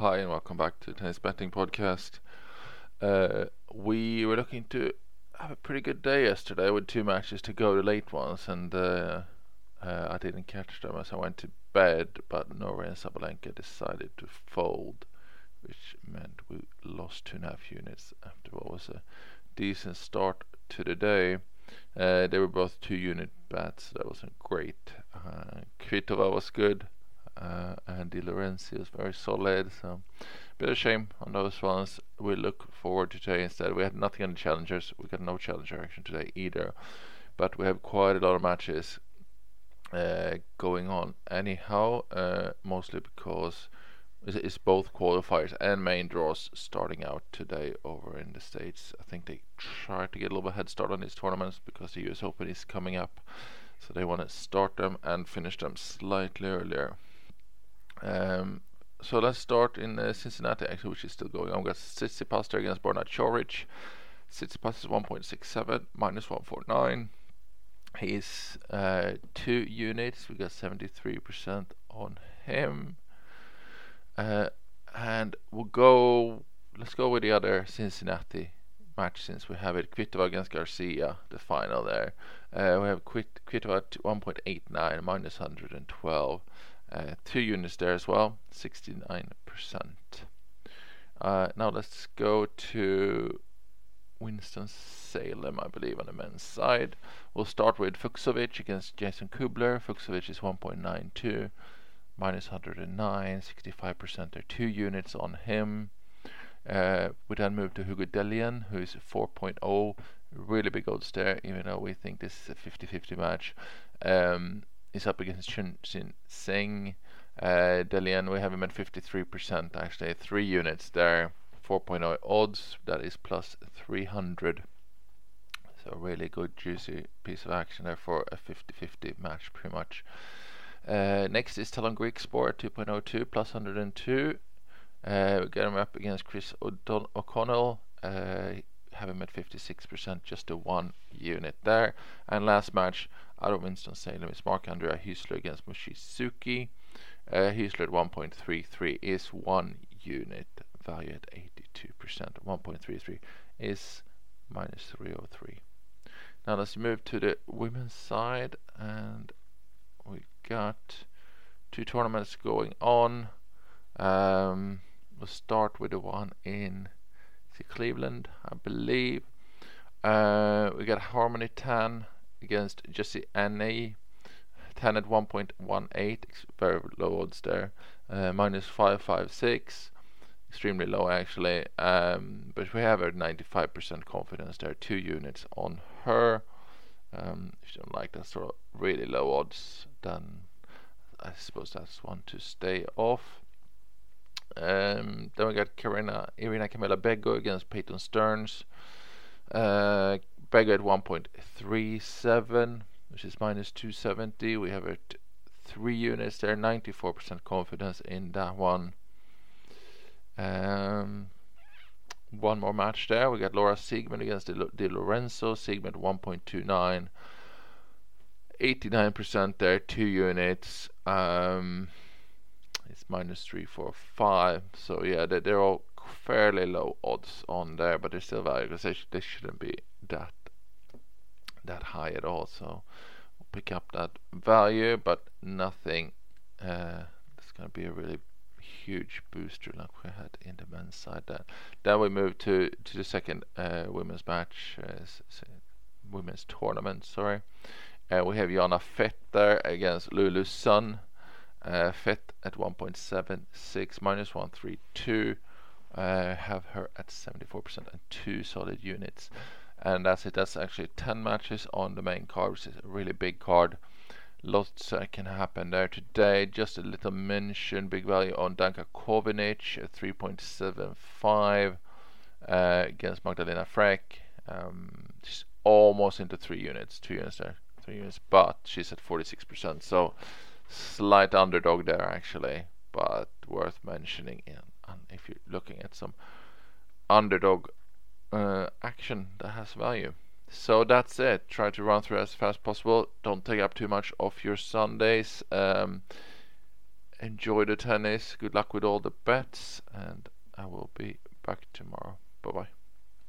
Hi, and welcome back to Tennis Betting Podcast. Uh, we were looking to have a pretty good day yesterday with two matches to go, the late ones, and uh, uh, I didn't catch them as I went to bed. But Norrie and Sabalenka decided to fold, which meant we lost two and a half units after what was a decent start to the day. Uh, they were both two unit bets, so that wasn't great. Uh, Kvitova was good uh, and Di Lorenzo was very solid. So, bit of shame on those ones. We look forward to today instead. We had nothing on the challengers. We got no challenger action today either, but we have quite a lot of matches uh, going on. Anyhow, uh, mostly because it's both qualifiers and main draws starting out today over in the States. I think they try to get a little bit head start on these tournaments because the US Open is coming up. So they want to start them and finish them slightly earlier. Um, so let's start in uh, Cincinnati, actually, which is still going on. We've got Tsitsipas there against Borna Coric. Tsitsipas is 1.67, minus 149. He's uh, two units. We got 73% on him. Uh, and we'll go, let's go with the other Cincinnati match since we have it. Kvitova against Garcia, the final there. Uh, we have Kvitova at 1.89, minus 112. Uh, two units there as well, 69%. Uh, now let's go to Winston-Salem, I believe, on the men's side. We'll start with Fucsovics against Jason Kubler. Fucsovics is 1.92, minus 109, 65%. There two units on him. Uh, we then move to Hugo Dellien, who is 4.0, really big odds there, even though we think this is a 50-50 match. Um, is up against Chun Sin Singh. Uh, we have him at 53%, actually, three units there. 4.0 odds, that is plus 300. So, really good, juicy piece of action there for a 50 50 match, pretty much. Uh, next is Tallon Griekspoor 2.02 plus 102. Uh, we get him up against Chris O'Connell. Uh, have him at 56%, just a one unit there. And last match, out of Winston-Salem is Marc-André Huesler against Mochizuki. Uh, Huesler at 1.33 is one unit, value at 82%. 1.33 is minus 303. Now let's move to the women's side, and we got two tournaments going on. Um, we'll start with the one in Cleveland, I believe. Uh, we got Harmony Tan against Jessie Aney. Tan at 1.18, very low odds there. Uh, minus 556, extremely low actually. Um, but we have a 95% confidence there, two units on her. Um, if you don't like that sort of really low odds, then I suppose that's one to stay off. Um, then we got Karina, Irina Camelia Begu against Peyton Stearns. Uh, Begu at 1.37, which is minus 270. We have it three units there, 94% confidence in that one. Um, one more match there. We got Laura Siegemund against Di Lorenzo. Siegemund 1.29. 89% there, two units. Um, it's minus three, four, five. So yeah, they're, they're all fairly low odds on there, but they're still valuable. They, sh- they shouldn't be that that high at all. So we'll pick up that value, but nothing. Uh, it's going to be a really huge booster like we had in the men's side. Then, then we move to to the second uh, women's match, uh, women's tournament. Sorry, uh, we have Jana Fett there against Lulu Sun. Uh, Fett at 1.76 minus 132. Uh, have her at 74% and two solid units. And that's it. That's actually 10 matches on the main card, which is a really big card. Lots uh, can happen there today. Just a little mention. Big value on Danka Kovinic at 3.75 uh, against Magdalena Frech. Um, she's almost into three units. Two units there. Three units. But she's at 46%. So slight underdog there actually, but worth mentioning. In, and if you're looking at some underdog uh, action that has value. So that's it. Try to run through as fast as possible. Don't take up too much of your Sundays. Um, enjoy the tennis. Good luck with all the bets, and I will be back tomorrow. Bye bye.